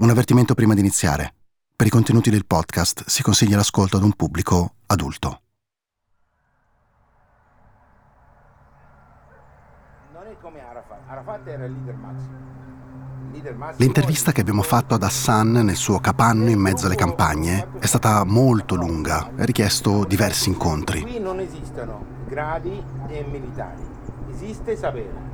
Un avvertimento prima di iniziare. Per i contenuti del podcast si consiglia l'ascolto ad un pubblico adulto. Non è come Arafat. Arafat era il leader massimo. L'intervista che abbiamo fatto ad Hassan nel suo capanno in mezzo alle campagne è stata molto lunga e ha richiesto diversi incontri. Qui non esistono gradi e militari. Esiste sapere.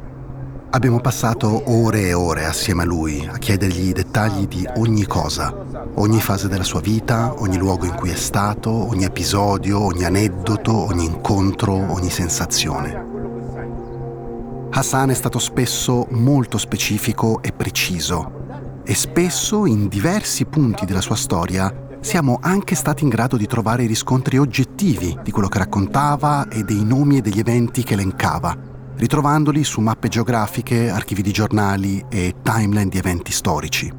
Abbiamo passato ore e ore assieme a lui a chiedergli i dettagli di ogni cosa, ogni fase della sua vita, ogni luogo in cui è stato, ogni episodio, ogni aneddoto, ogni incontro, ogni sensazione. Hassan è stato spesso molto specifico e preciso e spesso in diversi punti della sua storia siamo anche stati in grado di trovare i riscontri oggettivi di quello che raccontava e dei nomi e degli eventi che elencava, ritrovandoli su mappe geografiche, archivi di giornali e timeline di eventi storici.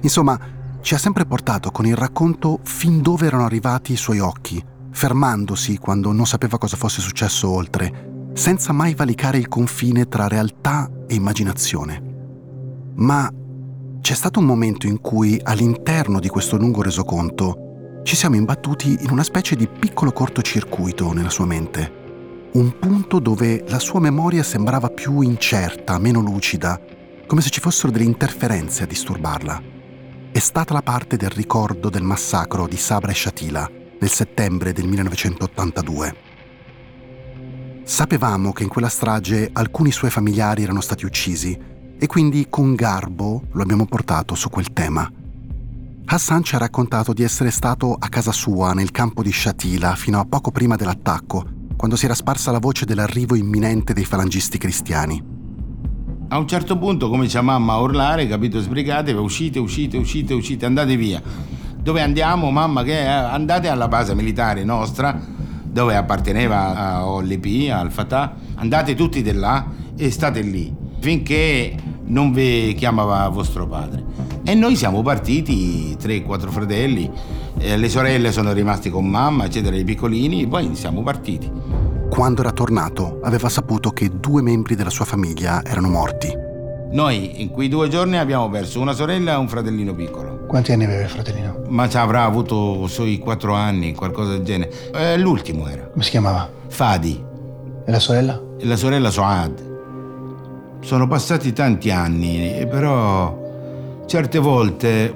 Insomma, ci ha sempre portato con il racconto fin dove erano arrivati i suoi occhi, fermandosi quando non sapeva cosa fosse successo oltre, senza mai valicare il confine tra realtà e immaginazione. Ma c'è stato un momento in cui, all'interno di questo lungo resoconto, ci siamo imbattuti in una specie di piccolo cortocircuito nella sua mente. Un punto dove la sua memoria sembrava più incerta, meno lucida, come se ci fossero delle interferenze a disturbarla. È stata la parte del ricordo del massacro di Sabra e Shatila nel settembre del 1982. Sapevamo che in quella strage alcuni suoi familiari erano stati uccisi e quindi con garbo lo abbiamo portato su quel tema. Hassan ci ha raccontato di essere stato a casa sua nel campo di Shatila fino a poco prima dell'attacco, quando si era sparsa la voce dell'arrivo imminente dei falangisti cristiani. A un certo punto comincia mamma a urlare, capito, sbrigatevi, uscite, uscite, uscite, uscite, andate via. Dove andiamo, mamma? Che andate alla base militare nostra, dove apparteneva a OLP, al Fatah, andate tutti di là e state lì, finché non vi chiamava vostro padre. E noi siamo partiti, tre, quattro fratelli, eh, le sorelle sono rimasti con mamma, eccetera, i piccolini, e poi siamo partiti. Quando era tornato, aveva saputo che due membri della sua famiglia erano morti. Noi in quei due giorni abbiamo perso una sorella e un fratellino piccolo. Quanti anni aveva il fratellino? Ma ci avrà avuto sui quattro anni, qualcosa del genere. Eh, l'ultimo era. Come si chiamava? Fadi E la sorella? e la sorella Soad. Sono passati tanti anni, però certe volte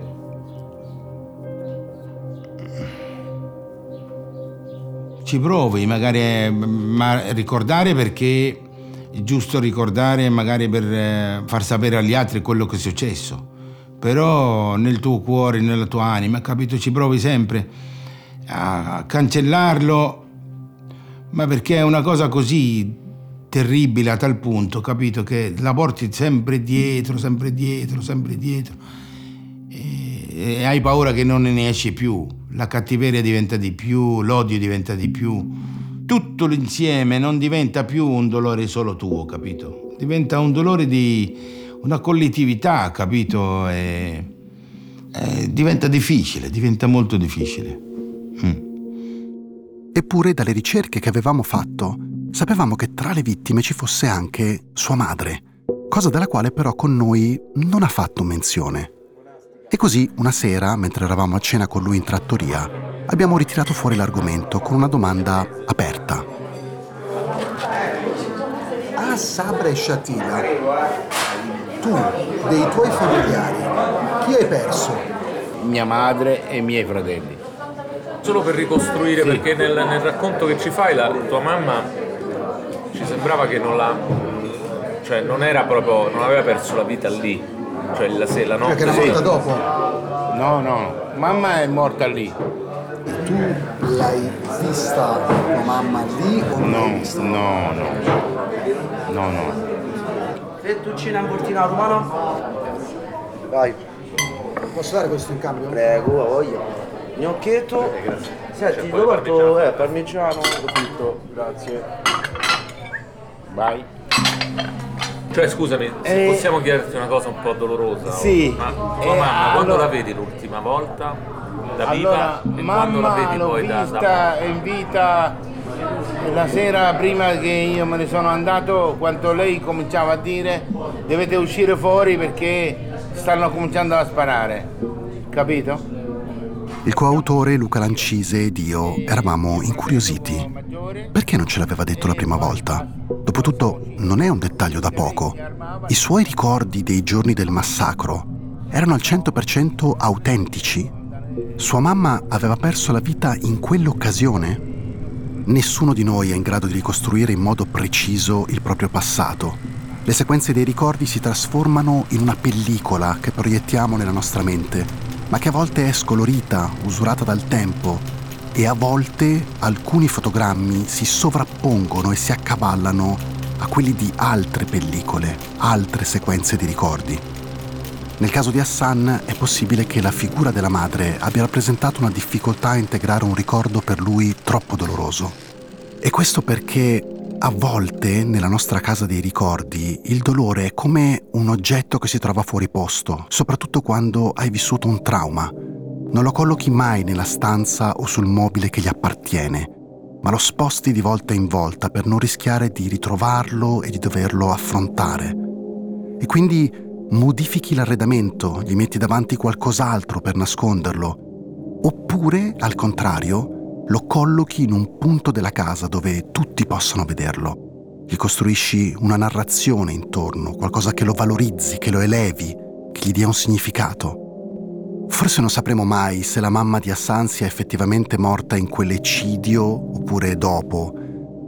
ci provi magari ma ricordare perché è giusto ricordare magari per eh, far sapere agli altri quello che è successo. Però nel tuo cuore, nella tua anima, capito, ci provi sempre a cancellarlo ma perché è una cosa così terribile a tal punto, capito, che la porti sempre dietro, sempre dietro, sempre dietro. E, e hai paura che non ne esci più. La cattiveria diventa di più, l'odio diventa di più. Tutto l'insieme non diventa più un dolore solo tuo, capito? Diventa un dolore di una collettività, capito? E, e diventa difficile, diventa molto difficile. Mm. Eppure dalle ricerche che avevamo fatto, sapevamo che tra le vittime ci fosse anche sua madre, cosa della quale però con noi non ha fatto menzione. E così, una sera, mentre eravamo a cena con lui in trattoria, abbiamo ritirato fuori l'argomento con una domanda aperta. A Sabra e Shatila, tu, dei tuoi familiari, chi hai perso? Mia madre e i miei fratelli. Solo per ricostruire, perché nel, nel racconto che ci fai, la tua mamma sembrava che non la. cioè non era proprio. non aveva perso la vita lì. Cioè la, se- la notte. Perché era morta dopo? No, no, mamma è morta lì. Tu l'hai vista tua mamma lì o No, no, no. No, no. Fettuccina in portina romana? Vai, Posso dare questo in cambio? prego, voglio. Gnocchietto. Senti, lo porto, eh, parmigiano, tutto, grazie. Vai. Cioè scusami, se Eh, possiamo chiederti una cosa un po' dolorosa. sì. Ma tua Eh, mamma quando allora- la vedi l'ultima volta? Da Allora, viva e quando la mamma vedi l'ho poi da, da vista in vita la sera prima che io me ne sono andato, quando lei cominciava a dire dovete uscire fuori perché stanno cominciando a sparare, capito? Il coautore Luca Lancise ed io eravamo incuriositi. Perché non ce l'aveva detto la prima volta? Dopotutto non è un dettaglio da poco. I suoi ricordi dei giorni del massacro erano al 100% autentici. Sua mamma aveva perso la vita in quell'occasione? Nessuno di noi è in grado di ricostruire in modo preciso il proprio passato. Le sequenze dei ricordi si trasformano in una pellicola che proiettiamo nella nostra mente ma che a volte è scolorita, usurata dal tempo e a volte alcuni fotogrammi si sovrappongono e si accavallano a quelli di altre pellicole, altre sequenze di ricordi. Nel caso di Hassan è possibile che la figura della madre abbia rappresentato una difficoltà a integrare un ricordo per lui troppo doloroso. E questo perché a volte nella nostra casa dei ricordi il dolore è come un oggetto che si trova fuori posto, soprattutto quando hai vissuto un trauma. Non lo collochi mai nella stanza o sul mobile che gli appartiene, ma lo sposti di volta in volta per non rischiare di ritrovarlo e di doverlo affrontare. E quindi modifichi l'arredamento, gli metti davanti qualcos'altro per nasconderlo. Oppure, al contrario, lo collochi in un punto della casa dove tutti possano vederlo. Gli costruisci una narrazione intorno, qualcosa che lo valorizzi, che lo elevi, che gli dia un significato. Forse non sapremo mai se la mamma di Hassan sia effettivamente morta in quell'eccidio oppure dopo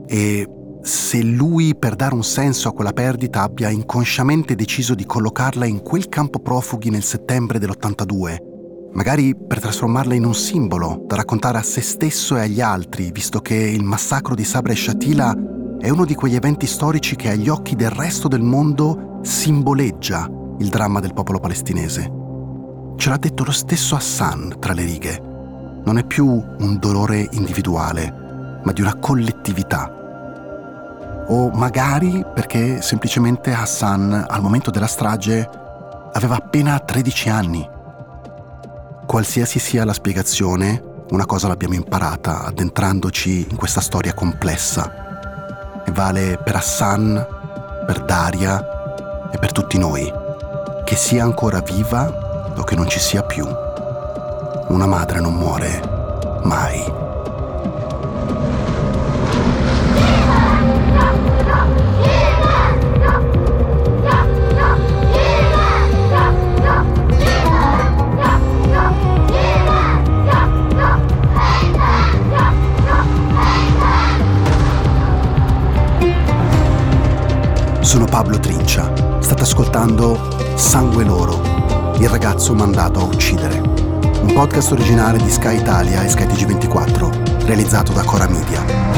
e se lui per dare un senso a quella perdita abbia inconsciamente deciso di collocarla in quel campo profughi nel settembre dell'82 magari per trasformarla in un simbolo da raccontare a se stesso e agli altri, visto che il massacro di Sabra e Shatila è uno di quegli eventi storici che agli occhi del resto del mondo simboleggia il dramma del popolo palestinese. Ce l'ha detto lo stesso Hassan tra le righe. Non è più un dolore individuale, ma di una collettività. O magari perché semplicemente Hassan al momento della strage aveva appena 13 anni Qualsiasi sia la spiegazione, una cosa l'abbiamo imparata addentrandoci in questa storia complessa. E vale per Hassan, per Daria e per tutti noi. Che sia ancora viva o che non ci sia più. Una madre non muore mai. Sono Pablo Trincia. State ascoltando Sangue Loro, il ragazzo mandato a uccidere. Un podcast originale di Sky Italia e Sky TG24, realizzato da Cora Media.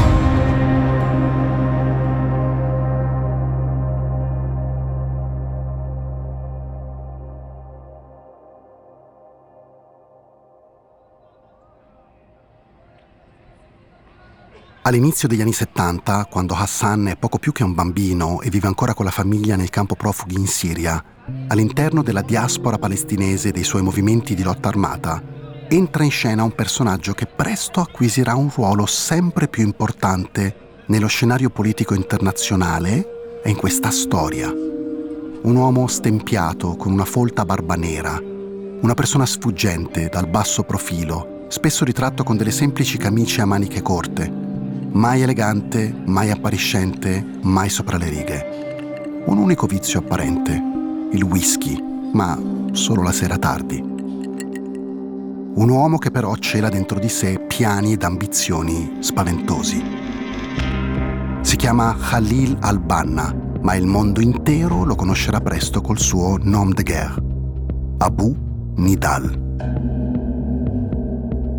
All'inizio degli anni 70, quando Hassan è poco più che un bambino e vive ancora con la famiglia nel campo profughi in Siria, all'interno della diaspora palestinese e dei suoi movimenti di lotta armata, entra in scena un personaggio che presto acquisirà un ruolo sempre più importante nello scenario politico internazionale e in questa storia. Un uomo stempiato con una folta barba nera, una persona sfuggente dal basso profilo, spesso ritratto con delle semplici camicie a maniche corte, mai elegante, mai appariscente, mai sopra le righe. Un unico vizio apparente, il whisky, ma solo la sera tardi. Un uomo che però cela dentro di sé piani ed ambizioni spaventosi. Si chiama Khalil al-Banna, ma il mondo intero lo conoscerà presto col suo nom de guerre, Abu Nidal.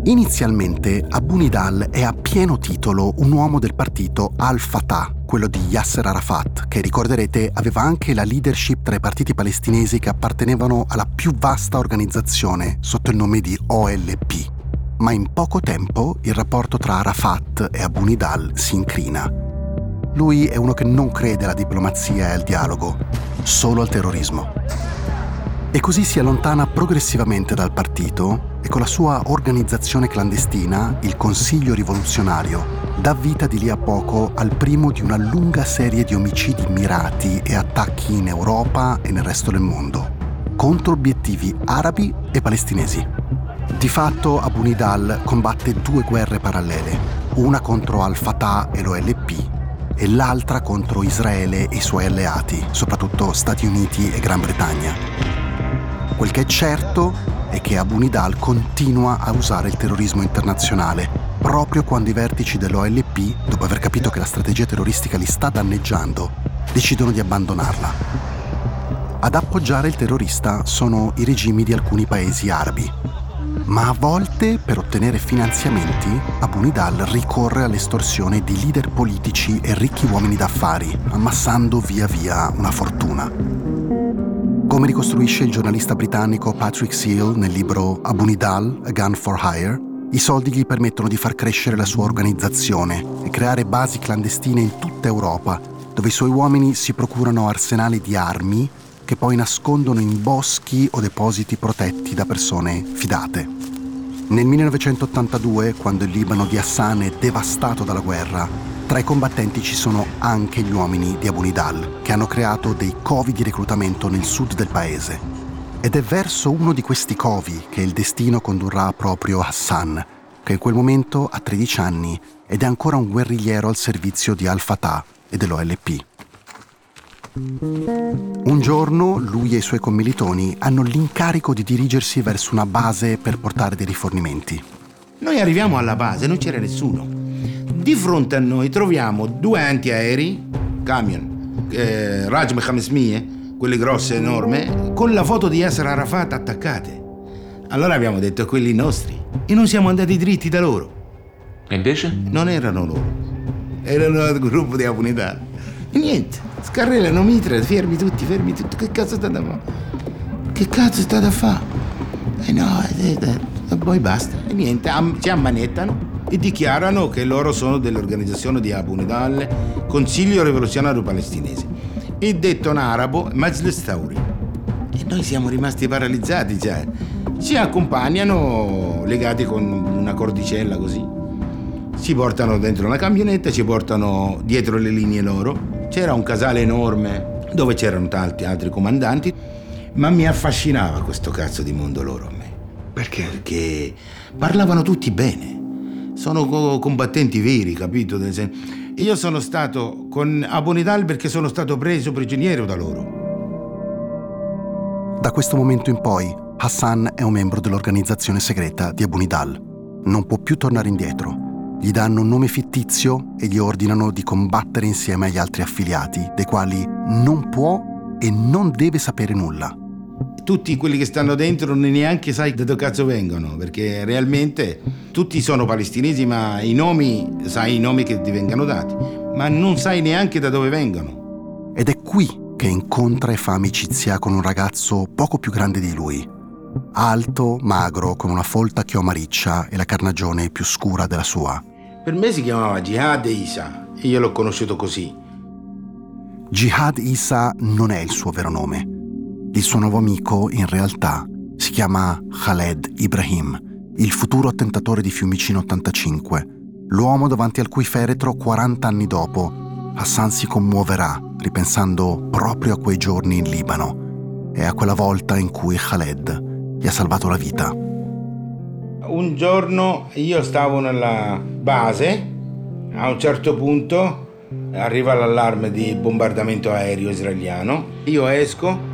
Inizialmente Abu Nidal è a pieno titolo un uomo del partito Al-Fatah, quello di Yasser Arafat, che ricorderete aveva anche la leadership tra i partiti palestinesi che appartenevano alla più vasta organizzazione sotto il nome di OLP. Ma in poco tempo il rapporto tra Arafat e Abu Nidal si incrina. Lui è uno che non crede alla diplomazia e al dialogo, solo al terrorismo. E così si allontana progressivamente dal partito e con la sua organizzazione clandestina, il Consiglio Rivoluzionario, dà vita di lì a poco al primo di una lunga serie di omicidi mirati e attacchi in Europa e nel resto del mondo. contro obiettivi arabi e palestinesi. Di fatto Abu Nidal combatte due guerre parallele, una contro Al-Fatah e l'OLP e l'altra contro Israele e i suoi alleati, soprattutto Stati Uniti e Gran Bretagna. Quel che è certo è che Abu Nidal continua a usare il terrorismo internazionale, proprio quando i vertici dell'OLP, dopo aver capito che la strategia terroristica li sta danneggiando, decidono di abbandonarla. Ad appoggiare il terrorista sono i regimi di alcuni paesi arabi, ma a volte per ottenere finanziamenti Abu Nidal ricorre all'estorsione di leader politici e ricchi uomini d'affari, ammassando via via una fortuna. Come ricostruisce il giornalista britannico Patrick Seal nel libro Abu Nidal, A Gun for Hire, i soldi gli permettono di far crescere la sua organizzazione e creare basi clandestine in tutta Europa, dove i suoi uomini si procurano arsenali di armi che poi nascondono in boschi o depositi protetti da persone fidate. Nel 1982, quando il Libano di Hassan è devastato dalla guerra, tra i combattenti ci sono anche gli uomini di Abu Nidal, che hanno creato dei covi di reclutamento nel sud del paese. Ed è verso uno di questi covi che il destino condurrà proprio Hassan, che in quel momento ha 13 anni ed è ancora un guerrigliero al servizio di Al-Fatah e dell'OLP. Un giorno lui e i suoi commilitoni hanno l'incarico di dirigersi verso una base per portare dei rifornimenti. Noi arriviamo alla base, non c'era nessuno. Di fronte a noi troviamo due antiaerei, camion, eh, Rajm 500, quelle grosse, enorme, con la foto di Yasser Arafat attaccate. Allora abbiamo detto quelli nostri e non siamo andati dritti da loro. E invece? Non erano loro, erano il gruppo di Apunità. E niente, scarrellano mitra, fermi tutti, fermi tutti. Che cazzo sta da fare? Che cazzo sta da fare? E no, e, e, e poi basta. E niente, am, ci ammanettano e dichiarano che loro sono dell'organizzazione di Abu Nidal, Consiglio Rivoluzionario Palestinese. E detto in arabo, Majlis Tauri. E noi siamo rimasti paralizzati, cioè. Ci accompagnano legati con una cordicella così. Ci portano dentro una camionetta, ci portano dietro le linee loro c'era un casale enorme dove c'erano tanti altri comandanti, ma mi affascinava questo cazzo di mondo loro a me. Perché? Perché parlavano tutti bene. Sono combattenti veri, capito? Io sono stato con Abonidal perché sono stato preso prigioniero da loro. Da questo momento in poi, Hassan è un membro dell'organizzazione segreta di Abunidal. Non può più tornare indietro gli danno un nome fittizio e gli ordinano di combattere insieme agli altri affiliati, dei quali non può e non deve sapere nulla. Tutti quelli che stanno dentro neanche sai da dove cazzo vengono, perché realmente tutti sono palestinesi, ma i nomi, sai i nomi che ti vengano dati, ma non sai neanche da dove vengono. Ed è qui che incontra e fa amicizia con un ragazzo poco più grande di lui, alto, magro, con una folta chioma riccia e la carnagione più scura della sua. Per me si chiamava Jihad Isa e io l'ho conosciuto così. Jihad Isa non è il suo vero nome. Il suo nuovo amico, in realtà, si chiama Khaled Ibrahim, il futuro attentatore di Fiumicino 85, l'uomo davanti al cui feretro 40 anni dopo Hassan si commuoverà ripensando proprio a quei giorni in Libano e a quella volta in cui Khaled gli ha salvato la vita. Un giorno io stavo nella base, a un certo punto arriva l'allarme di bombardamento aereo israeliano, io esco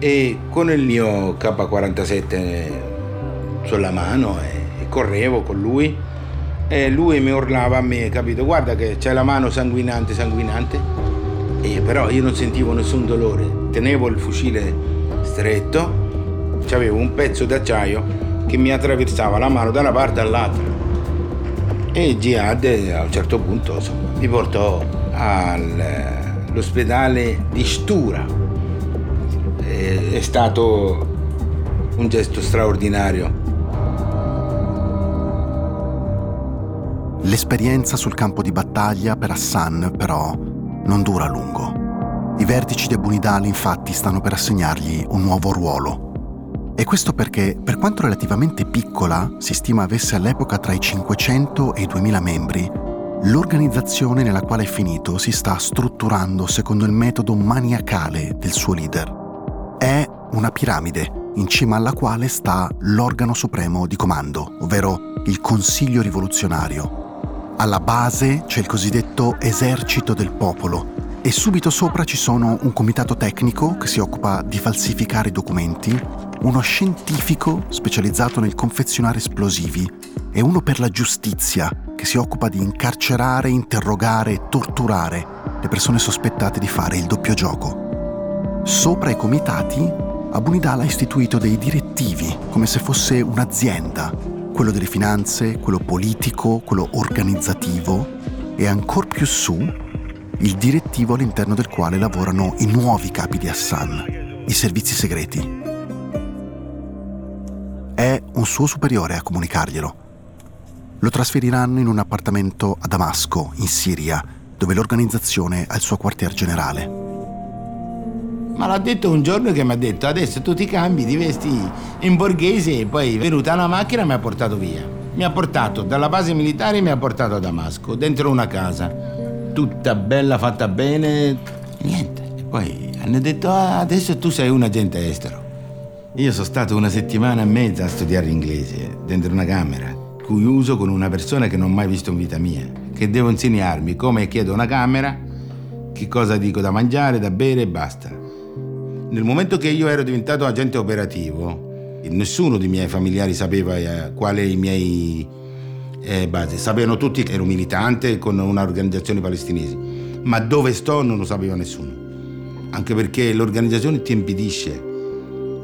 e con il mio K47 sulla mano e, correvo con lui e lui mi urlava a me, capito? Guarda che c'è la mano sanguinante, sanguinante. E però io non sentivo nessun dolore, tenevo il fucile stretto avevo un pezzo d'acciaio che mi attraversava la mano da una parte all'altra. E Jihad a un certo punto insomma, mi portò all'ospedale di Stura. È stato un gesto straordinario. L'esperienza sul campo di battaglia per Hassan, però, non dura a lungo. I vertici di Abunidal infatti stanno per assegnargli un nuovo ruolo. E questo perché, per quanto relativamente piccola, si stima avesse all'epoca tra i 500 e i 2000 membri, l'organizzazione nella quale è finito si sta strutturando secondo il metodo maniacale del suo leader. È una piramide in cima alla quale sta l'organo supremo di comando, ovvero il Consiglio rivoluzionario. Alla base c'è il cosiddetto esercito del popolo e subito sopra ci sono un comitato tecnico che si occupa di falsificare i documenti, uno scientifico specializzato nel confezionare esplosivi e uno per la giustizia che si occupa di incarcerare, interrogare e torturare le persone sospettate di fare il doppio gioco. Sopra i comitati Abu Nidal ha istituito dei direttivi, come se fosse un'azienda, quello delle finanze, quello politico, quello organizzativo e ancora più su il direttivo all'interno del quale lavorano i nuovi capi di Hassan, i servizi segreti. È un suo superiore a comunicarglielo. Lo trasferiranno in un appartamento a Damasco, in Siria, dove l'organizzazione ha il suo quartier generale. Ma l'ha detto un giorno che mi ha detto adesso tu ti cambi, ti vesti in borghese e poi è venuta una macchina e mi ha portato via. Mi ha portato dalla base militare e mi ha portato a Damasco, dentro una casa, tutta bella, fatta bene. Niente. E poi hanno detto ah, adesso tu sei un agente estero. Io sono stato una settimana e mezza a studiare inglese, dentro una camera, cui uso con una persona che non ho mai visto in vita mia, che devo insegnarmi come chiedo una camera, che cosa dico da mangiare, da bere e basta. Nel momento che io ero diventato agente operativo, nessuno dei miei familiari sapeva eh, quali i miei eh, basi. Sapevano tutti che ero militante con un'organizzazione palestinese, ma dove sto non lo sapeva nessuno. Anche perché l'organizzazione ti impedisce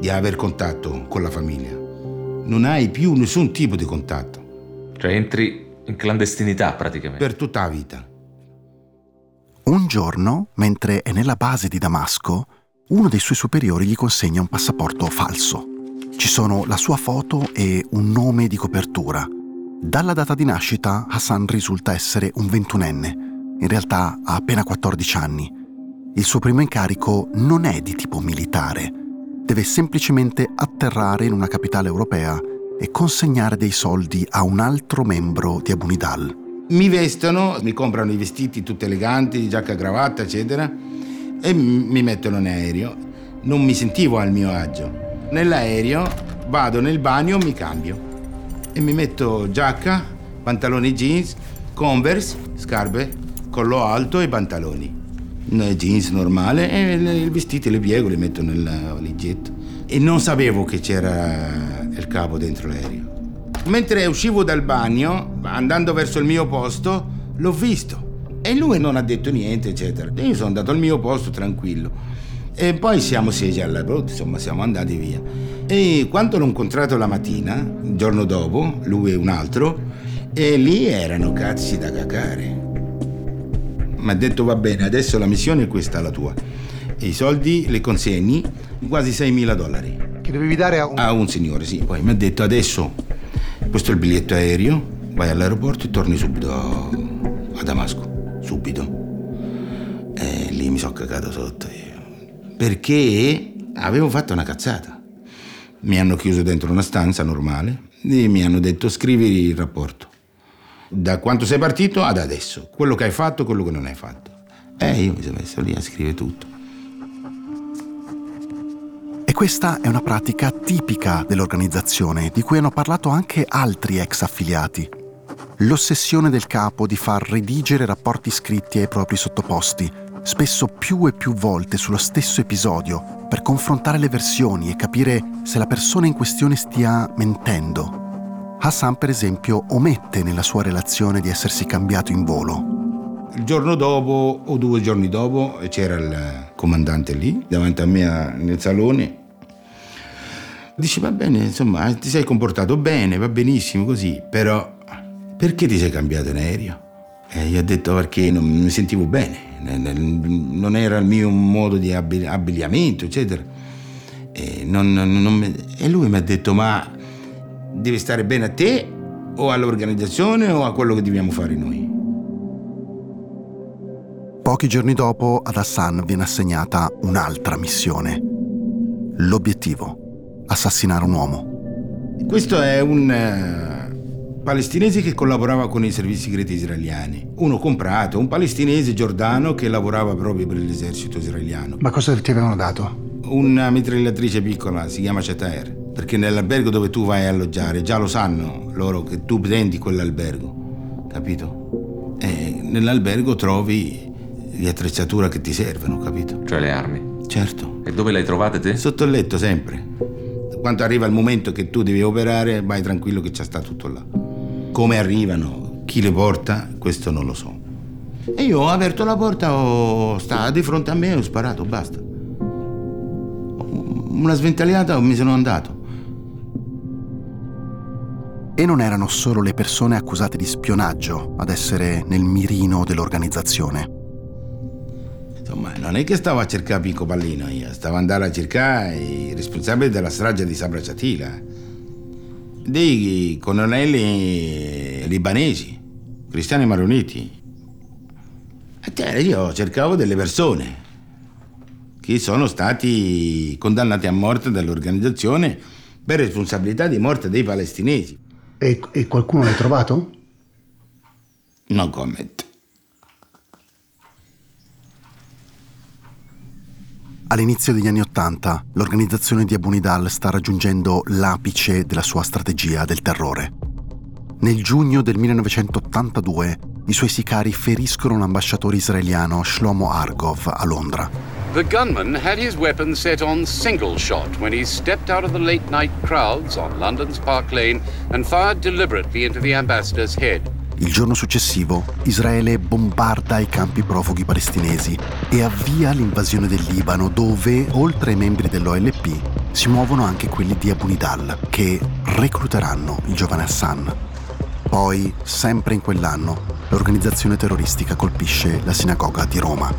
di aver contatto con la famiglia. Non hai più nessun tipo di contatto. Cioè entri in clandestinità praticamente. Per tutta la vita. Un giorno, mentre è nella base di Damasco, uno dei suoi superiori gli consegna un passaporto falso. Ci sono la sua foto e un nome di copertura. Dalla data di nascita Hassan risulta essere un ventunenne. In realtà ha appena 14 anni. Il suo primo incarico non è di tipo militare. Deve semplicemente atterrare in una capitale europea e consegnare dei soldi a un altro membro di Abu Nidal. Mi vestono, mi comprano i vestiti tutti eleganti, giacca cravatta, eccetera e mi mettono in aereo. Non mi sentivo al mio agio. Nell'aereo vado nel bagno, mi cambio e mi metto giacca, pantaloni jeans, converse, scarpe, collo alto e pantaloni. Jeans normale e i vestiti li piego, li metto nel valigetto. E non sapevo che c'era il capo dentro l'aereo. Mentre uscivo dal bagno, andando verso il mio posto, l'ho visto e lui non ha detto niente, eccetera. E io sono andato al mio posto tranquillo. E poi siamo scesi alla road, insomma, siamo andati via. E quando l'ho incontrato la mattina, il giorno dopo, lui e un altro, e lì erano cazzi da cacare. Mi ha detto va bene, adesso la missione è questa la tua. E I soldi le consegni, quasi 6.000 dollari. Che dovevi dare a un... A un signore, sì. Poi mi ha detto adesso, questo è il biglietto aereo, vai all'aeroporto e torni subito a Damasco subito. E lì mi sono cagato sotto io. Perché avevo fatto una cazzata. Mi hanno chiuso dentro una stanza normale e mi hanno detto scrivi il rapporto. Da quanto sei partito ad adesso. Quello che hai fatto, quello che non hai fatto. E io mi sono messo lì a scrivere tutto. E questa è una pratica tipica dell'organizzazione, di cui hanno parlato anche altri ex affiliati l'ossessione del capo di far redigere rapporti scritti ai propri sottoposti, spesso più e più volte sullo stesso episodio, per confrontare le versioni e capire se la persona in questione stia mentendo. Hassan, per esempio, omette nella sua relazione di essersi cambiato in volo. Il giorno dopo o due giorni dopo c'era il comandante lì, davanti a me nel salone. Dice, va bene, insomma, ti sei comportato bene, va benissimo così, però perché ti sei cambiato in aereo? E gli ho detto perché non mi sentivo bene, non era il mio modo di abbigliamento, eccetera. E, non, non, e lui mi ha detto ma devi stare bene a te o all'organizzazione o a quello che dobbiamo fare noi? Pochi giorni dopo ad Hassan viene assegnata un'altra missione. L'obiettivo, assassinare un uomo. Questo è un palestinese che collaborava con i servizi segreti israeliani. Uno comprato, un palestinese giordano che lavorava proprio per l'esercito israeliano. Ma cosa ti avevano dato? una mitragliatrice piccola, si chiama Cetaer, perché nell'albergo dove tu vai a alloggiare già lo sanno loro che tu prendi quell'albergo, capito? E nell'albergo trovi le attrezzature che ti servono, capito? Cioè le armi. Certo. E dove le hai trovate te? Sotto il letto sempre. Quando arriva il momento che tu devi operare, vai tranquillo che c'è sta tutto là. Come arrivano, chi le porta, questo non lo so. E io ho aperto la porta, ho... sta di fronte a me e ho sparato, basta. Una sventagliata mi sono andato. E non erano solo le persone accusate di spionaggio ad essere nel mirino dell'organizzazione. Insomma, non è che stavo a cercare Picco Pallino io, stavo andando a cercare i responsabili della strage di Sabra Ciatila, dei colonnelli libanesi, cristiani maroniti. E io cercavo delle persone che sono stati condannati a morte dall'organizzazione per responsabilità di morte dei palestinesi. E, e qualcuno l'hai trovato? No comment. All'inizio degli anni Ottanta, l'organizzazione di Abu Nidal sta raggiungendo l'apice della sua strategia del terrore. Nel giugno del 1982, i suoi sicari feriscono l'ambasciatore israeliano Shlomo Argov a Londra. The gunman had his weapon set on single shot when he stepped out of the late night crowds on London's Park Lane and fired deliberately into the ambassador's head. Il giorno successivo Israele bombarda i campi profughi palestinesi e avvia l'invasione del Libano dove, oltre ai membri dell'OLP, si muovono anche quelli di Abu Nidal che recluteranno il giovane Hassan. Poi, sempre in quell'anno, l'organizzazione terroristica colpisce la sinagoga di Roma.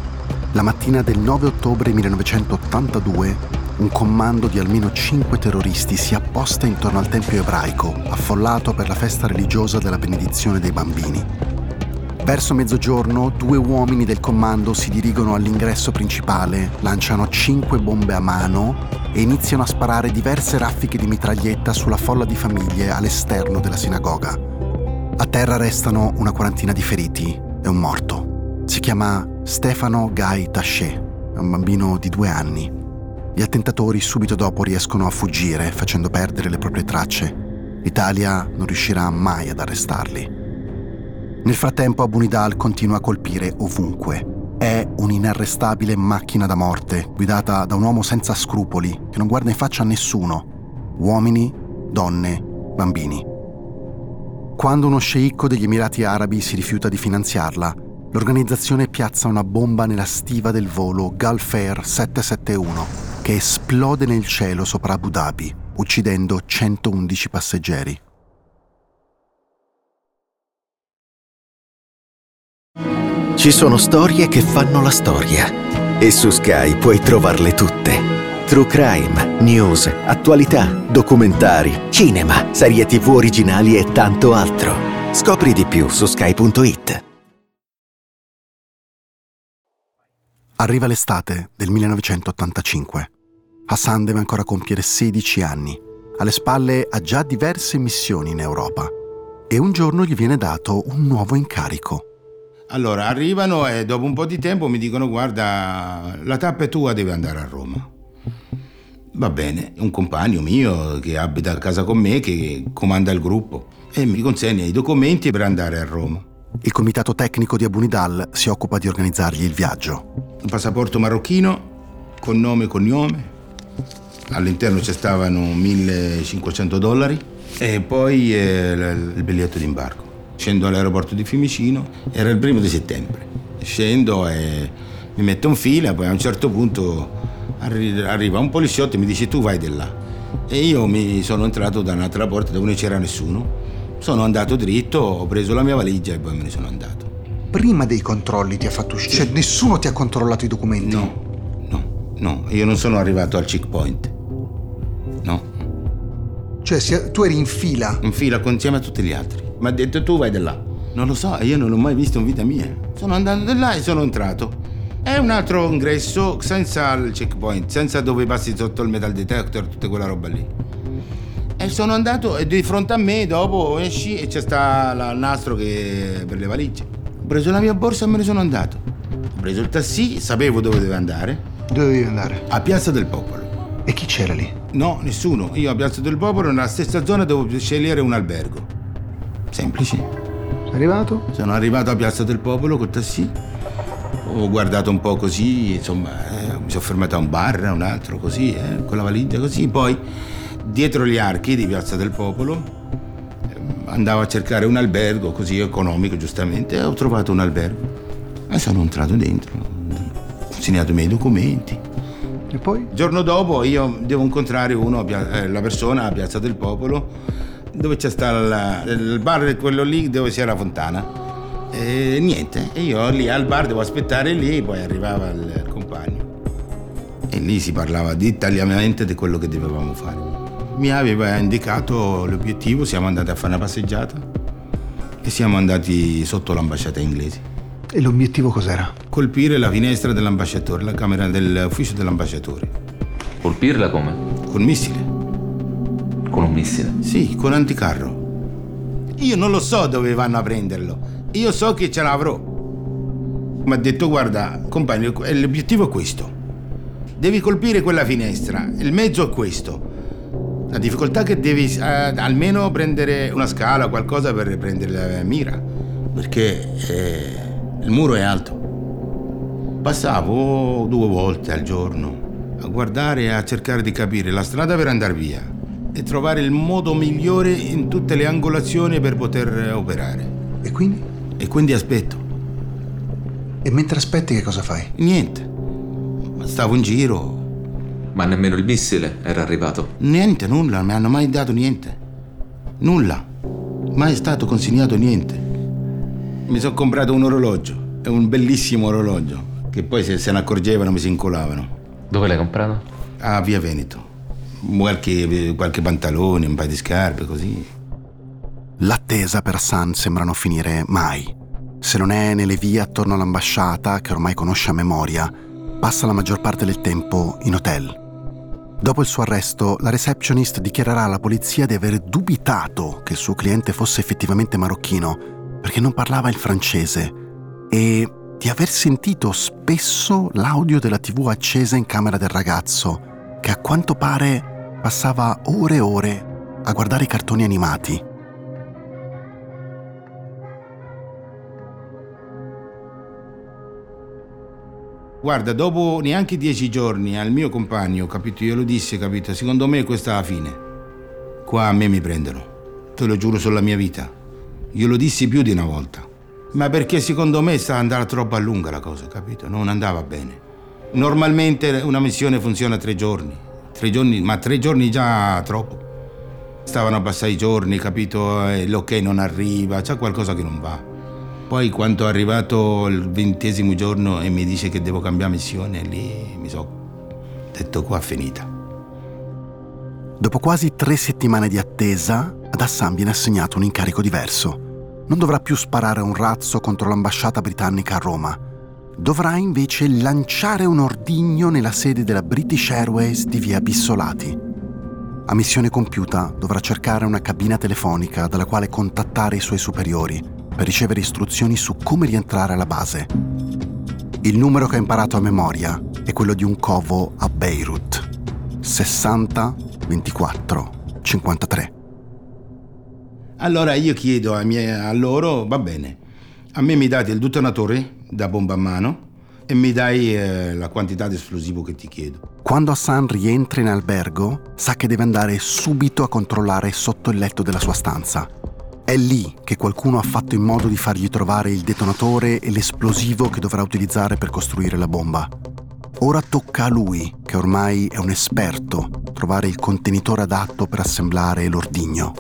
La mattina del 9 ottobre 1982 un comando di almeno cinque terroristi si apposta intorno al tempio ebraico, affollato per la festa religiosa della benedizione dei bambini. Verso mezzogiorno, due uomini del comando si dirigono all'ingresso principale, lanciano cinque bombe a mano e iniziano a sparare diverse raffiche di mitraglietta sulla folla di famiglie all'esterno della sinagoga. A terra restano una quarantina di feriti e un morto. Si chiama Stefano Gai Taché, è un bambino di due anni. Gli attentatori subito dopo riescono a fuggire facendo perdere le proprie tracce. L'Italia non riuscirà mai ad arrestarli. Nel frattempo Abu Nidal continua a colpire ovunque. È un'inarrestabile macchina da morte, guidata da un uomo senza scrupoli, che non guarda in faccia a nessuno. Uomini, donne, bambini. Quando uno sceicco degli Emirati Arabi si rifiuta di finanziarla, l'organizzazione piazza una bomba nella stiva del volo Gulf Air 771 che esplode nel cielo sopra Abu Dhabi, uccidendo 111 passeggeri. Ci sono storie che fanno la storia e su Sky puoi trovarle tutte. True crime, news, attualità, documentari, cinema, serie tv originali e tanto altro. Scopri di più su sky.it. Arriva l'estate del 1985. Hassan deve ancora compiere 16 anni. Alle spalle ha già diverse missioni in Europa. E un giorno gli viene dato un nuovo incarico. Allora, arrivano e dopo un po' di tempo mi dicono guarda, la tappa è tua, devi andare a Roma. Va bene, un compagno mio che abita a casa con me, che comanda il gruppo, e mi consegna i documenti per andare a Roma. Il comitato tecnico di Abu Nidal si occupa di organizzargli il viaggio. Un passaporto marocchino con nome e cognome. All'interno ci stavano 1500 dollari e poi eh, il biglietto d'imbarco. Scendo all'aeroporto di Fiumicino, era il primo di settembre. Scendo e mi metto in fila, poi a un certo punto arri- arriva un poliziotto e mi dice tu vai di là. E io mi sono entrato da un'altra porta dove non c'era nessuno. Sono andato dritto, ho preso la mia valigia e poi me ne sono andato. Prima dei controlli ti ha fatto uscire? Cioè nessuno ti ha controllato i documenti? No, no, no, io non sono arrivato al checkpoint. Cioè tu eri in fila? In fila insieme a tutti gli altri. Mi ha detto tu vai di là. Non lo so, io non l'ho mai visto in vita mia. Sono andato di là e sono entrato. È un altro ingresso senza il checkpoint, senza dove passi sotto il metal detector, tutta quella roba lì. E sono andato e di fronte a me dopo esci e c'è sta il nastro che per le valigie. Ho preso la mia borsa e me ne sono andato. Ho preso il taxi, sapevo dove dovevo andare Dove dovevi andare? A Piazza del Popolo. E chi c'era lì? No, nessuno. Io a Piazza del Popolo, nella stessa zona, dovevo scegliere un albergo. Semplice. Sei arrivato? Sono arrivato a Piazza del Popolo col taxi. Ho guardato un po' così, insomma, eh, mi sono fermato a un bar, a un altro così, eh, con la valigia così. Poi, dietro gli archi di Piazza del Popolo, eh, andavo a cercare un albergo così economico, giustamente, e ho trovato un albergo. E sono entrato dentro, ho segnato i miei documenti. E poi? Il giorno dopo io devo incontrare uno, eh, la persona a Piazza del Popolo, dove c'è sta la- il bar, quello lì dove c'è la fontana. E niente, e io lì al bar devo aspettare lì, poi arrivava il, il compagno. E lì si parlava dettagliatamente di quello che dovevamo fare. Mi aveva indicato l'obiettivo, siamo andati a fare una passeggiata e siamo andati sotto l'ambasciata inglese. E l'obiettivo cos'era? Colpire la finestra dell'ambasciatore, la camera dell'ufficio dell'ambasciatore. Colpirla come? Con missile. Con un missile. Sì, con anticarro. Io non lo so dove vanno a prenderlo. Io so che ce l'avrò. Mi ha detto, guarda, compagno, l'obiettivo è questo. Devi colpire quella finestra. Il mezzo è questo. La difficoltà è che devi eh, almeno prendere una scala o qualcosa per prendere la mira. Perché eh, il muro è alto. Passavo due volte al giorno a guardare e a cercare di capire la strada per andare via e trovare il modo migliore in tutte le angolazioni per poter operare. E quindi? E quindi aspetto. E mentre aspetti che cosa fai? Niente. Stavo in giro. Ma nemmeno il missile era arrivato. Niente, nulla, non mi hanno mai dato niente. Nulla. Mai stato consegnato niente. Mi sono comprato un orologio. È un bellissimo orologio. Che poi se se ne accorgevano mi si incolavano. Dove l'hai comprato? A Via Veneto. Qualche, qualche pantalone, un paio di scarpe, così. L'attesa per Hassan sembra non finire mai. Se non è nelle vie attorno all'ambasciata, che ormai conosce a memoria, passa la maggior parte del tempo in hotel. Dopo il suo arresto, la receptionist dichiarerà alla polizia di aver dubitato che il suo cliente fosse effettivamente marocchino, perché non parlava il francese, e di aver sentito spesso l'audio della tv accesa in camera del ragazzo, che a quanto pare passava ore e ore a guardare i cartoni animati. Guarda, dopo neanche dieci giorni al mio compagno, capito, io lo dissi, capito, secondo me questa è la fine. Qua a me mi prendono. Te lo giuro sulla mia vita. Io lo dissi più di una volta. Ma perché secondo me sta andando troppo a lunga la cosa, capito? Non andava bene. Normalmente una missione funziona tre giorni. Tre giorni, ma tre giorni già troppo. Stavano a passare i giorni, capito? L'ok non arriva, c'è qualcosa che non va. Poi quando è arrivato il ventesimo giorno e mi dice che devo cambiare missione, lì mi sono detto qua finita. Dopo quasi tre settimane di attesa, ad Hassan viene assegnato un incarico diverso. Non dovrà più sparare un razzo contro l'ambasciata britannica a Roma. Dovrà invece lanciare un ordigno nella sede della British Airways di via Bissolati. A missione compiuta dovrà cercare una cabina telefonica dalla quale contattare i suoi superiori per ricevere istruzioni su come rientrare alla base. Il numero che ha imparato a memoria è quello di un covo a Beirut. 60 24 53. Allora io chiedo a, miei- a loro, va bene, a me mi date il detonatore da bomba a mano e mi dai eh, la quantità di esplosivo che ti chiedo. Quando Hassan rientra in albergo, sa che deve andare subito a controllare sotto il letto della sua stanza. È lì che qualcuno ha fatto in modo di fargli trovare il detonatore e l'esplosivo che dovrà utilizzare per costruire la bomba. Ora tocca a lui, che ormai è un esperto, trovare il contenitore adatto per assemblare l'ordigno.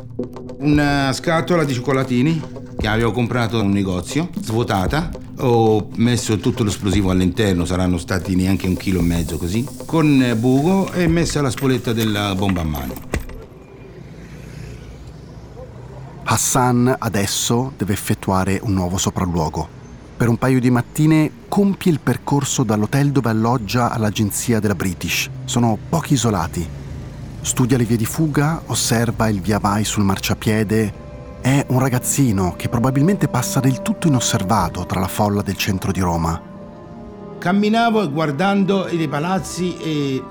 Una scatola di cioccolatini che avevo comprato in un negozio, svuotata. Ho messo tutto l'esplosivo all'interno, saranno stati neanche un chilo e mezzo così, con buco e messa la spoletta della bomba a mano. Hassan adesso deve effettuare un nuovo sopralluogo. Per un paio di mattine compie il percorso dall'hotel dove alloggia all'agenzia della British. Sono pochi isolati. Studia le vie di fuga, osserva il via vai sul marciapiede. È un ragazzino che probabilmente passa del tutto inosservato tra la folla del centro di Roma. camminavo guardando i palazzi e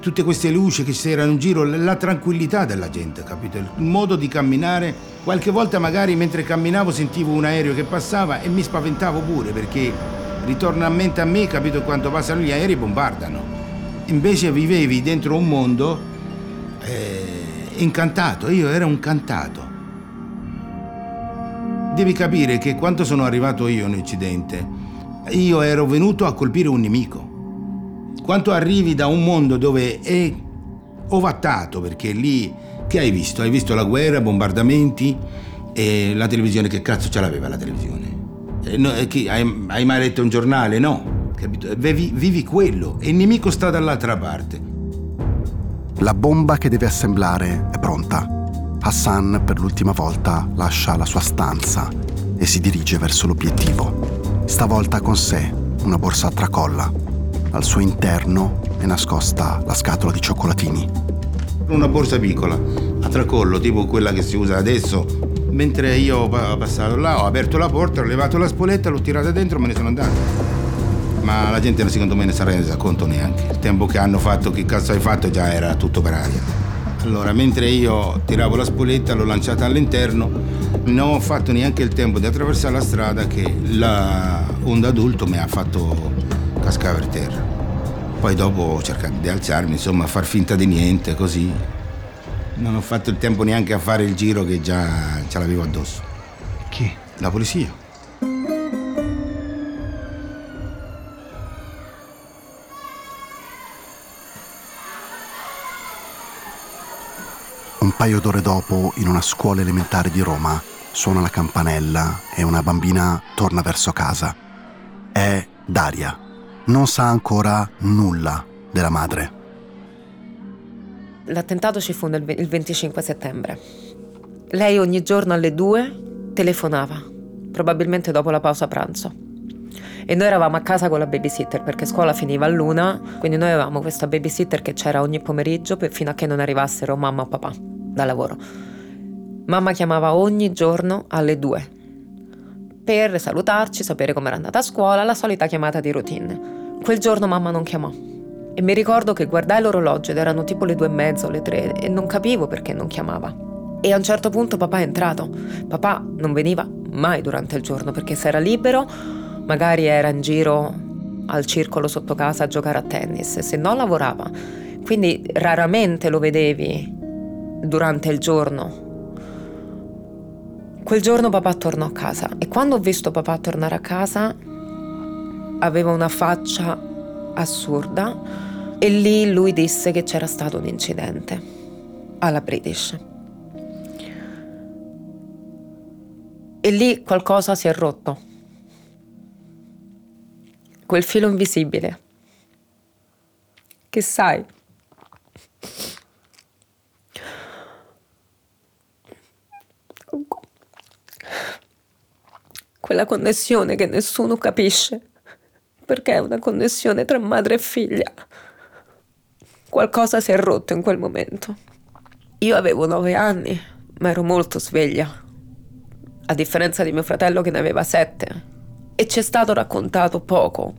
tutte queste luci che c'erano in giro, la tranquillità della gente, capito? Il modo di camminare. Qualche volta magari mentre camminavo sentivo un aereo che passava e mi spaventavo pure perché ritorna a mente a me, capito? Quando passano gli aerei bombardano. Invece vivevi dentro un mondo eh, incantato, io ero un cantato. Devi capire che quando sono arrivato io in Occidente, io ero venuto a colpire un nemico. Quando arrivi da un mondo dove è ovattato, perché lì che hai visto? Hai visto la guerra, bombardamenti e la televisione, che cazzo ce l'aveva la televisione? E no, chi, hai, hai, mai letto un giornale? No, vivi, vivi quello e il nemico sta dall'altra parte. La bomba che deve assemblare è pronta. Hassan per l'ultima volta lascia la sua stanza e si dirige verso l'obiettivo. Stavolta con sé una borsa a tracolla. Al suo interno è nascosta la scatola di cioccolatini. Una borsa piccola, a tracollo, tipo quella che si usa adesso. Mentre io ho passato là, ho aperto la porta, ho levato la spoletta, l'ho tirata dentro e me ne sono andato. Ma la gente secondo me ne è resa conto neanche. Il tempo che hanno fatto, che cazzo hai fatto, già era tutto per aria. Allora, mentre io tiravo la spoletta, l'ho lanciata all'interno, non ho fatto neanche il tempo di attraversare la strada che la onda adulto mi ha fatto cascare per terra. Poi dopo ho cercato di alzarmi, insomma, a far finta di niente, così. Non ho fatto il tempo neanche a fare il giro che già ce l'avevo addosso. Chi? La polizia. Un paio d'ore dopo, in una scuola elementare di Roma, suona la campanella e una bambina torna verso casa. È Daria. Non sa ancora nulla della madre. L'attentato ci fu nel, il 25 settembre. Lei ogni giorno alle due telefonava, probabilmente dopo la pausa pranzo. E noi eravamo a casa con la babysitter perché scuola finiva a luna, quindi noi avevamo questa babysitter che c'era ogni pomeriggio fino a che non arrivassero mamma o papà da lavoro. Mamma chiamava ogni giorno alle due per salutarci, sapere com'era andata a scuola, la solita chiamata di routine. Quel giorno mamma non chiamò. E mi ricordo che guardai l'orologio ed erano tipo le due e mezza o le tre e non capivo perché non chiamava. E a un certo punto papà è entrato. Papà non veniva mai durante il giorno perché se era libero magari era in giro al circolo sotto casa a giocare a tennis, se no lavorava. Quindi raramente lo vedevi durante il giorno. Quel giorno papà tornò a casa e quando ho visto papà tornare a casa aveva una faccia assurda e lì lui disse che c'era stato un incidente alla British. E lì qualcosa si è rotto. Quel filo invisibile. Che sai, quella connessione che nessuno capisce, perché è una connessione tra madre e figlia. Qualcosa si è rotto in quel momento. Io avevo nove anni, ma ero molto sveglia, a differenza di mio fratello che ne aveva sette, e ci è stato raccontato poco.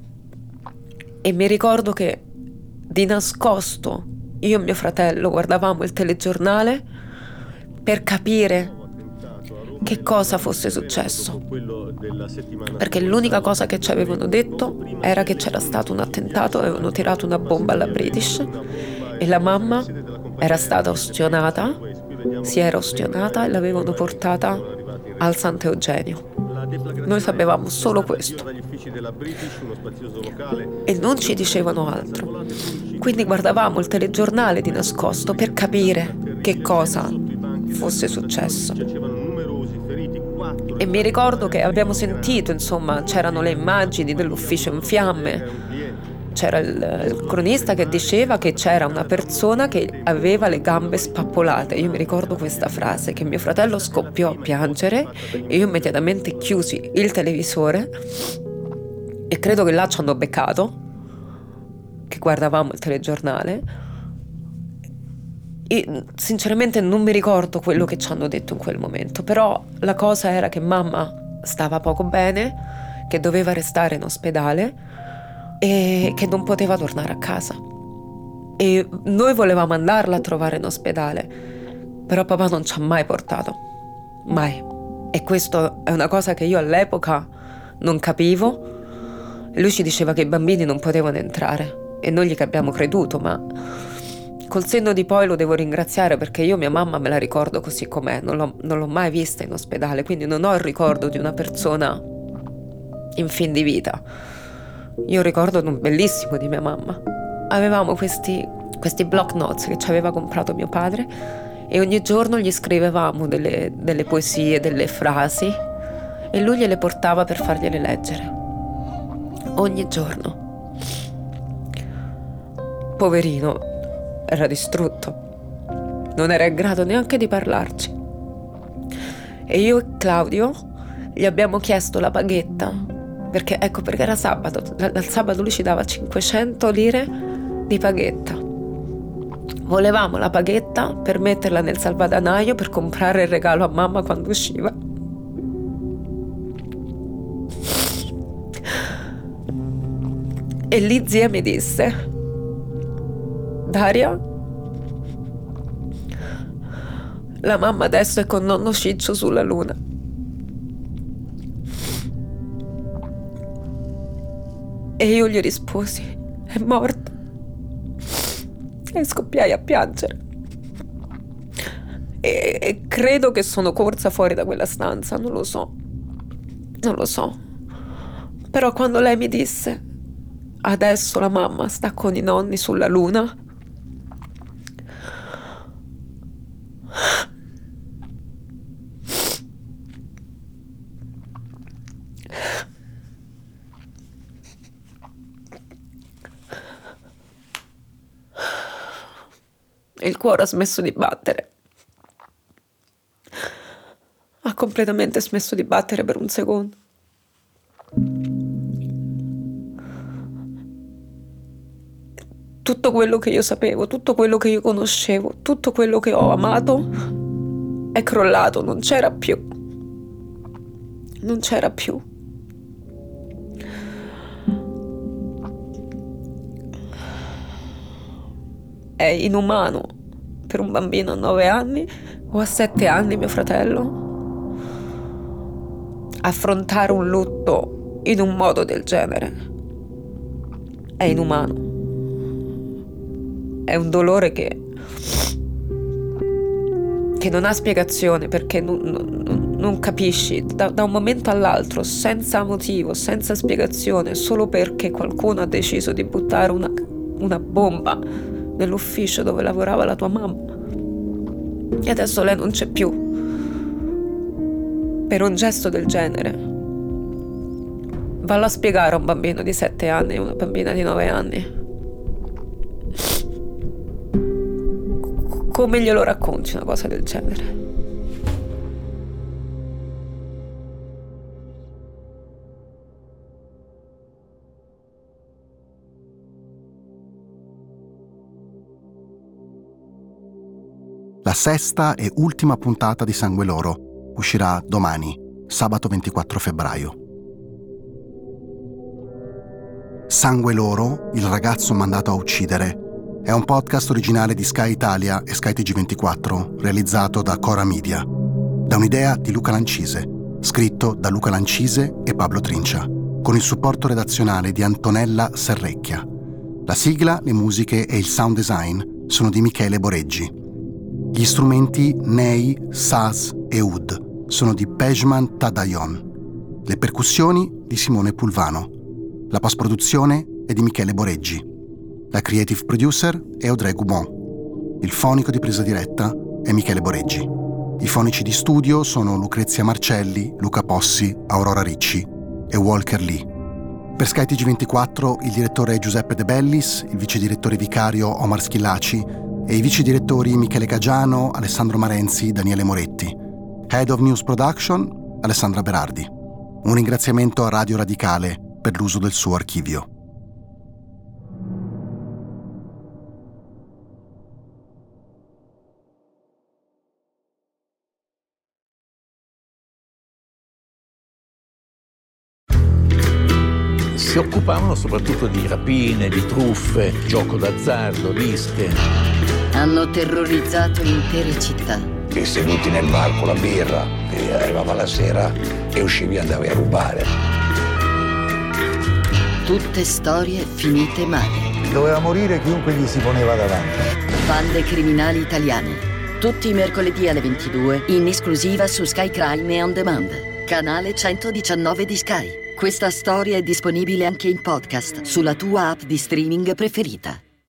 E mi ricordo che di nascosto io e mio fratello guardavamo il telegiornale per capire che cosa fosse successo. Perché l'unica cosa che ci avevano detto era che c'era stato un attentato, avevano tirato una bomba alla British e la mamma era stata ostionata, si era ostionata e l'avevano portata al Sant'Eugenio. Noi sapevamo solo questo e non ci dicevano altro. Quindi guardavamo il telegiornale di nascosto per capire che cosa fosse successo. E mi ricordo che abbiamo sentito, insomma, c'erano le immagini dell'ufficio in fiamme. C'era il, il cronista che diceva che c'era una persona che aveva le gambe spappolate. Io mi ricordo questa frase, che mio fratello scoppiò a piangere e io immediatamente chiusi il televisore e credo che là ci hanno beccato, che guardavamo il telegiornale e sinceramente non mi ricordo quello che ci hanno detto in quel momento, però la cosa era che mamma stava poco bene, che doveva restare in ospedale e che non poteva tornare a casa. E noi volevamo andarla a trovare in ospedale, però papà non ci ha mai portato, mai. E questo è una cosa che io all'epoca non capivo. Lui ci diceva che i bambini non potevano entrare e noi gli abbiamo creduto, ma col senno di poi lo devo ringraziare perché io mia mamma me la ricordo così com'è, non l'ho, non l'ho mai vista in ospedale, quindi non ho il ricordo di una persona in fin di vita. Io ricordo un bellissimo di mia mamma. Avevamo questi, questi block notes che ci aveva comprato mio padre e ogni giorno gli scrivevamo delle, delle poesie, delle frasi e lui gliele portava per fargliele leggere. Ogni giorno. Poverino, era distrutto. Non era in grado neanche di parlarci. E io e Claudio gli abbiamo chiesto la paghetta, perché ecco perché era sabato, dal sabato lui ci dava 500 lire di paghetta. Volevamo la paghetta per metterla nel salvadanaio per comprare il regalo a mamma quando usciva. E lì zia mi disse, Daria? La mamma adesso è con nonno Ciccio sulla luna. E io gli risposi, è morta. E scoppiai a piangere. E, e credo che sono corsa fuori da quella stanza, non lo so. Non lo so. Però quando lei mi disse, adesso la mamma sta con i nonni sulla luna, cuore ha smesso di battere. Ha completamente smesso di battere per un secondo. Tutto quello che io sapevo, tutto quello che io conoscevo, tutto quello che ho amato è crollato, non c'era più. Non c'era più. È inumano per un bambino a 9 anni o a 7 anni, mio fratello, affrontare un lutto in un modo del genere. È inumano. È un dolore che, che non ha spiegazione perché non, non, non capisci da, da, un momento all'altro, senza motivo, senza spiegazione, solo perché qualcuno ha deciso di buttare una, una bomba nell'ufficio dove lavorava la tua mamma. E adesso lei non c'è più. Per un gesto del genere. Vallo a spiegare a un bambino di 7 anni e una bambina di 9 anni. Come glielo racconti una cosa del genere? La sesta e ultima puntata di Sangue Loro uscirà domani, sabato 24 febbraio. Sangue Loro, il ragazzo mandato a uccidere, è un podcast originale di Sky Italia e Sky TG24, realizzato da Cora Media, da un'idea di Luca Lancise, scritto da Luca Lancise e Pablo Trincia, con il supporto redazionale di Antonella Serrecchia. La sigla, le musiche e il sound design sono di Michele Boreggi. Gli strumenti Ney, Saz e Ud sono di Pejman Tadayon. Le percussioni di Simone Pulvano. La post-produzione è di Michele Boreggi. La creative producer è Audrey Goubon. Il fonico di presa diretta è Michele Boreggi. I fonici di studio sono Lucrezia Marcelli, Luca Possi, Aurora Ricci e Walker Lee. Per SkyTG24 il direttore è Giuseppe De Bellis, il vice direttore vicario Omar Schillaci e i vice direttori Michele Cagiano, Alessandro Marenzi, Daniele Moretti. Head of News Production, Alessandra Berardi. Un ringraziamento a Radio Radicale per l'uso del suo archivio. Occupavano soprattutto di rapine, di truffe, gioco d'azzardo, rische. Hanno terrorizzato intere città. E seduti nel bar con la birra, e arrivava la sera e uscivi e andavi a rubare. Tutte storie finite male. Doveva morire chiunque gli si poneva davanti. Bande criminali italiane. Tutti i mercoledì alle 22 in esclusiva su Sky Crime e On Demand. Canale 119 di Sky. Questa storia è disponibile anche in podcast sulla tua app di streaming preferita.